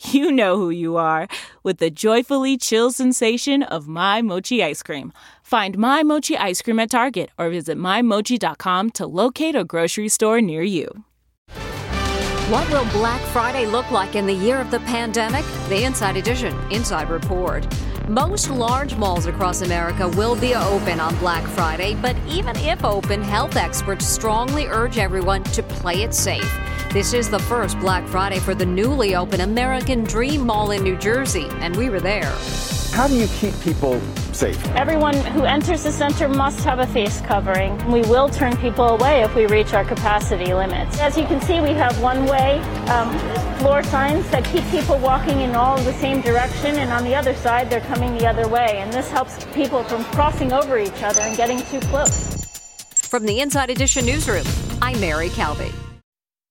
you know who you are with the joyfully chill sensation of My Mochi ice cream. Find My Mochi ice cream at Target or visit MyMochi.com to locate a grocery store near you. What will Black Friday look like in the year of the pandemic? The Inside Edition Inside Report. Most large malls across America will be open on Black Friday, but even if open, health experts strongly urge everyone to play it safe. This is the first Black Friday for the newly opened American Dream Mall in New Jersey, and we were there. How do you keep people safe? Everyone who enters the center must have a face covering. We will turn people away if we reach our capacity limits. As you can see, we have one-way um, floor signs that keep people walking in all the same direction, and on the other side, they're coming the other way. And this helps people from crossing over each other and getting too close. From the Inside Edition newsroom, I'm Mary Calvi.